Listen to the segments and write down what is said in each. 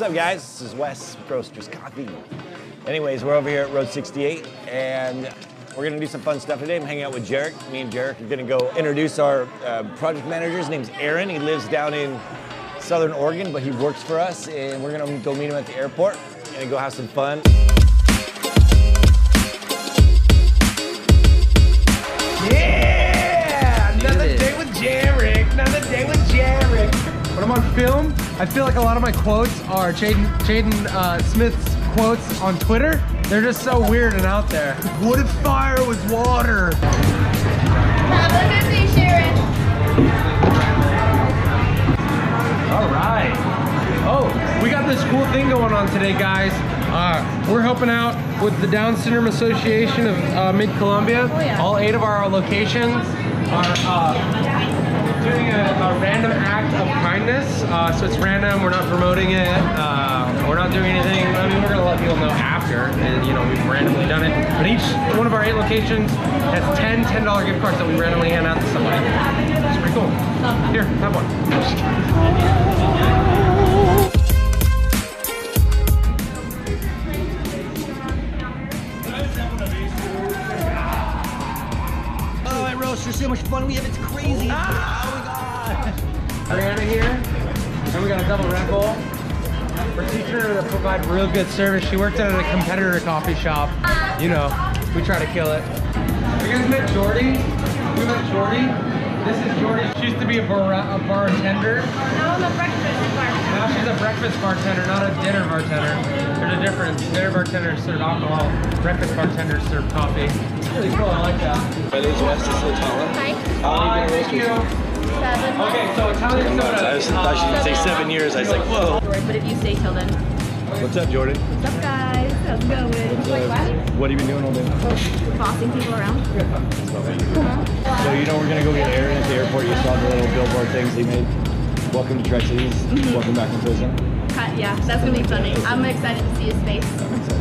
What's up, guys? This is Wes Roasters Coffee. Anyways, we're over here at Road 68, and we're gonna do some fun stuff today. I'm hanging out with Jarek. Me and Jarek are gonna go introduce our uh, project manager. His name's Aaron. He lives down in Southern Oregon, but he works for us, and we're gonna go meet him at the airport and go have some fun. Yeah! Another day with Jarek. Another day with Jarek. When I'm on film, I feel like a lot of my quotes are Jaden Jaden uh, Smith's quotes on Twitter. They're just so weird and out there. What if fire was water? Have a good day, Sharon. All right. Oh, we got this cool thing going on today, guys. Uh, we're helping out with the Down Syndrome Association of uh, Mid Columbia. yeah. All eight of our locations are uh, doing a, a random act of kindness. Uh, so it's random. We're not promoting it. Uh, we're not doing anything. I mean, we're gonna let people know after. And, you know, we've randomly done it. But each one of our eight locations has 10 $10 gift cards that we randomly hand out to somebody. It's pretty cool. Here, have one. Oh, at Roaster, see how much fun we have. It's crazy. Ah! Oh Brianna here, and we got a double Red Bull. We're teaching her to provide real good service. She worked at a competitor coffee shop. You know, we try to kill it. You guys met Jordy? We met Jordy. This is Jordy. She used to be a, bar a bartender. Now I'm a breakfast bar. Now she's a breakfast bartender, not a dinner bartender. There's a difference. Dinner bartenders serve alcohol. Breakfast bartenders serve coffee. It's really cool. I like that. My name's Wes, this is Latala. Hi. Hi. Seven. Okay, so Italian soda. I was- thought she would say seven years. I was like, whoa. But if you stay till then. What's up, Jordan? What's up, guys? How's it going? What? What have you been doing all day? Bossing people around. So you know we're gonna go get Aaron at the airport. You saw the little billboard things he made. Welcome to. Mm-hmm. Welcome back from prison. Yeah, that's gonna be funny. I'm excited to see his face.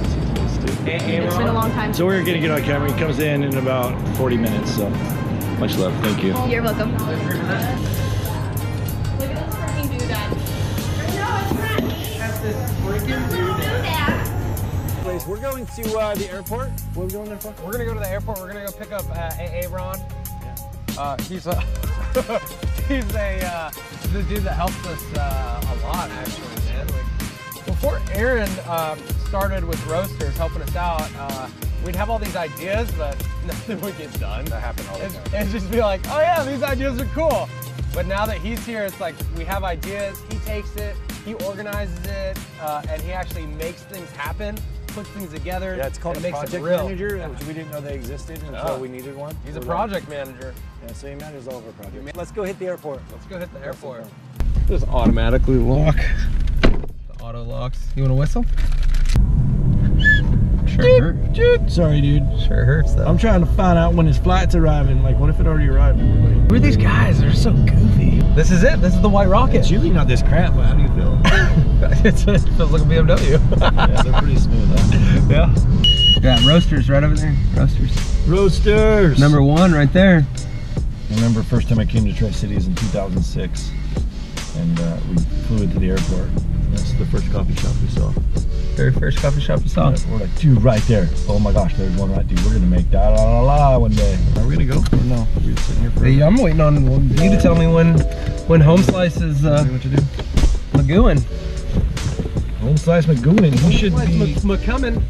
It's been a long time. So we're gonna get on camera. He comes in in about 40 minutes. So much love. Thank you. You're welcome. Look at this freaking doodad. That's this freaking Place. We're going to uh, the airport. What are we going there for? We're gonna go to the airport. We're gonna go pick up uh, AA Ron. Uh, he's a he's a uh, the dude that helps us uh, a lot actually, man. Like, before Aaron um, started with roasters helping us out, uh, we'd have all these ideas, but nothing would get done. That happened all the It's, time. it's just be like, oh yeah, these ideas are cool. But now that he's here, it's like we have ideas. He takes it, he organizes it, uh, and he actually makes things happen, puts things together. Yeah, it's called and a it project manager, Yeah. which we didn't know they existed until we needed one. He's a project manager. Yeah, so he manages all of our projects. Let's go hit the airport. Let's go hit the airport. Just automatically lock. Auto locks. You want to whistle? Sure. hurt. Sorry, dude. Sure hurts though. I'm trying to find out when his flight's arriving. Like, what if it already arrived? Who are these guys? They're so goofy. This is it. This is the white rocket. It's usually not this crap, but how do you feel? it's, it feels like a BMW. yeah, they're pretty smooth. Huh? yeah. Yeah, roasters right over there. Roasters. Roasters. Number one right there. I remember first time I came to Tri Cities in 2006, and uh, we flew into the airport. And That's the first coffee shop we saw. Very first coffee shop we saw. We're like, dude, right there. Oh my gosh, there's one right, dude. We're gonna make da la la la one day. Are we gonna go? Or no? We're just sitting here for. Hey, I'm waiting on you to tell me when when Home Slice is uh, Tell what to do. Magooing. Home Slice McGoonin. He should be. McCumming.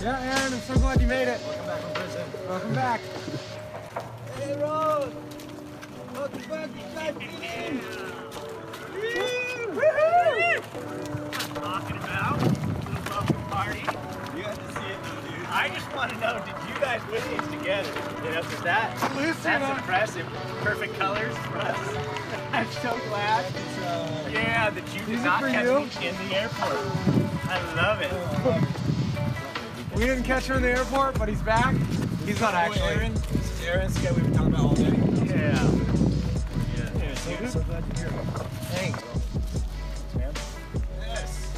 Yeah, Aaron, I'm so glad you made it. Welcome back from prison. Welcome back. Hey, Rose. Welcome back to Cities. talking about. The welcome party. You have to see it though, dude. I just want to know, did you guys win these together? You know, that, that's uh, impressive. Perfect colors for us. I'm so glad. yeah, that you did not catch you? me in the airport. I love it. We didn't catch him in the airport, but he's back. He's not actually. Aaron. This is Aaron's guy we've been talking about all day. Yeah. Yeah, so glad you're here. Thanks. Man. Yes.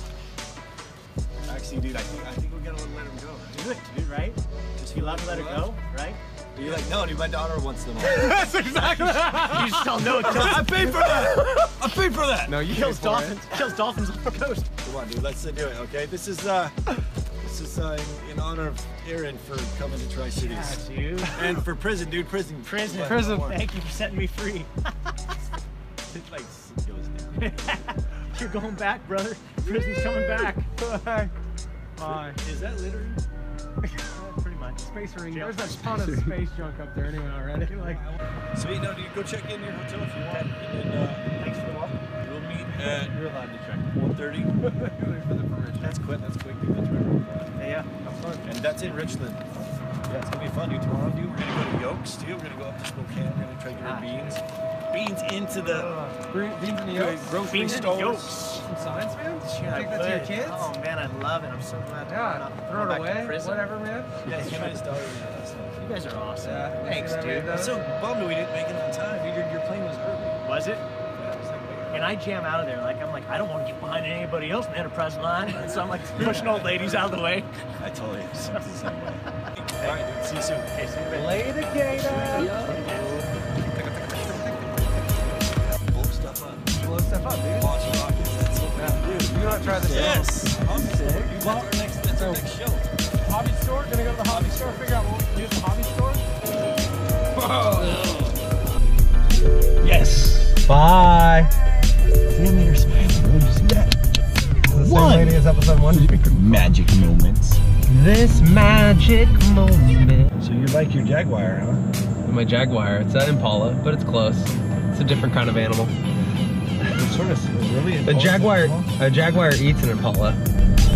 Tracy, dude. I think I think we're gonna let him go. Do it, dude. Right? Just you love to let her go, right? You're like, no, dude, my daughter wants them all. That's exactly. you just don't know. I paid for that. I paid for that. No, you kills pay for it. dolphins. Kills dolphins on the coast. Come on, dude. Let's do it. Okay. This is uh, this is uh, in, in honor of Aaron for coming to Tri Cities dude. and for prison, dude. Prison. Prison. Prison. Thank you for setting me free. It like goes down. You're going back, brother. Prison's coming back. Bye. Bye. Is that littering? Pretty much. Space. There's a ton of space junk up there anyway already. Like, Sweet. No, dude. Go check in your hotel if you want, and uh, Thanks for the walk. Uh, at You're allowed to check. 1:30. for the permission. That's quick. That's quick, dude. That's right. Yeah, yeah. Have fun. And that's in Richland. Yeah, it's gonna be fun, dude. Tomorrow, dude, we're gonna go to Yokes, dude. We're gonna go up to Spokane. We're gonna try to get our beans. Beans into the Green, beans in the Yokes. grocery Beans in stores. Yokes. Some science, man? Yeah, Take that to your kids? Oh man, I love it. I'm so glad. Yeah, throw it away, whatever, man. Yeah, him and his daughter. were last night. You guys are awesome. Yeah, Thanks, you see what I dude. I'm so bummed we didn't make it on time, dude. Your, your plane was early. Was it? Yeah, it was like, wait. And I jam out of there. Like I'm like, I don't want to get behind anybody else in the enterprise line. And so I'm like pushing old ladies out of the way. I totally felt the same way. All right, dude. See you soon. Okay, see you later. Later, Gator. Blow stuff up. Blow stuff up, dude. Launch rockets. That's so bad, dude. You want to try this Yes. I'm sick. That's our next, that's our next show. Hobby store? Gonna go to the hobby store, figure out what we can do at the hobby store? Yes. Bye. See, I made her smile. Did you see that? One. lady as episode one. Magic moments. This magic moment. So you like your Jaguar, huh? My Jaguar. It's an Impala, but it's close. It's a different kind of animal. It's sort of really. A Jaguar, a Jaguar eats an Impala.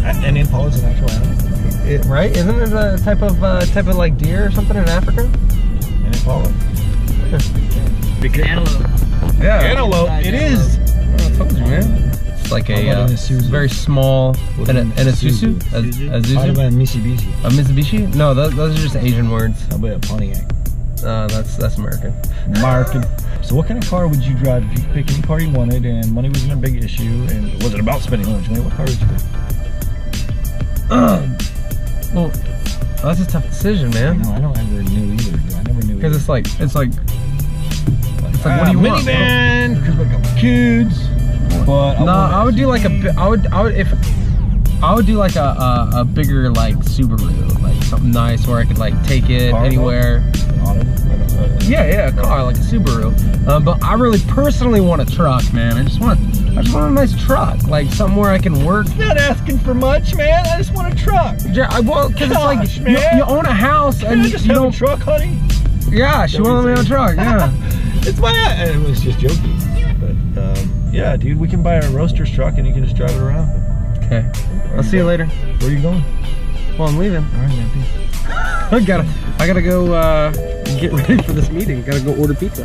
An Impala is an actual animal. It, right? Isn't it a type of uh, type of like deer or something in Africa? An Impala. Antelope. Yeah. Antelope. It is. I told you, man. It's like a uh, very small and a, and a Suzu, a, a Zuzu, a Mitsubishi. a Mitsubishi. No, those, those are just Asian words. How about a Pontiac? Uh, that's that's American. Market. So what kind of car would you drive if you could pick any car you wanted and money wasn't a big issue and it wasn't about spending much money? What car would you pick? Well, that's a tough decision, man. No, I don't ever knew either. I never knew Because it's like it's like it's like, what do you want, minivan because we got kids. But no, I would do like a bi- would I would if I would do like a a, a bigger like Subaru, like something nice where I could like take it Cargo? anywhere. Yeah, yeah, a car like a Subaru. Um, but I really personally want a truck, man. I just want I just want a nice truck, like somewhere I can work. Not asking for much, man. I just want a truck. Yeah, I well, cause it's like you, you own a house and I you, have a don't. truck, honey? Yeah, she Don't wanted me on a truck. Yeah. It's my. It was just joking. But um, yeah, dude, we can buy a roaster's truck and you can just drive it around. okay. I'll see you later. Where are you going? Well, I'm leaving. All right, man. Peace. I gotta, I gotta go uh, get ready for this meeting. Gotta go order pizza.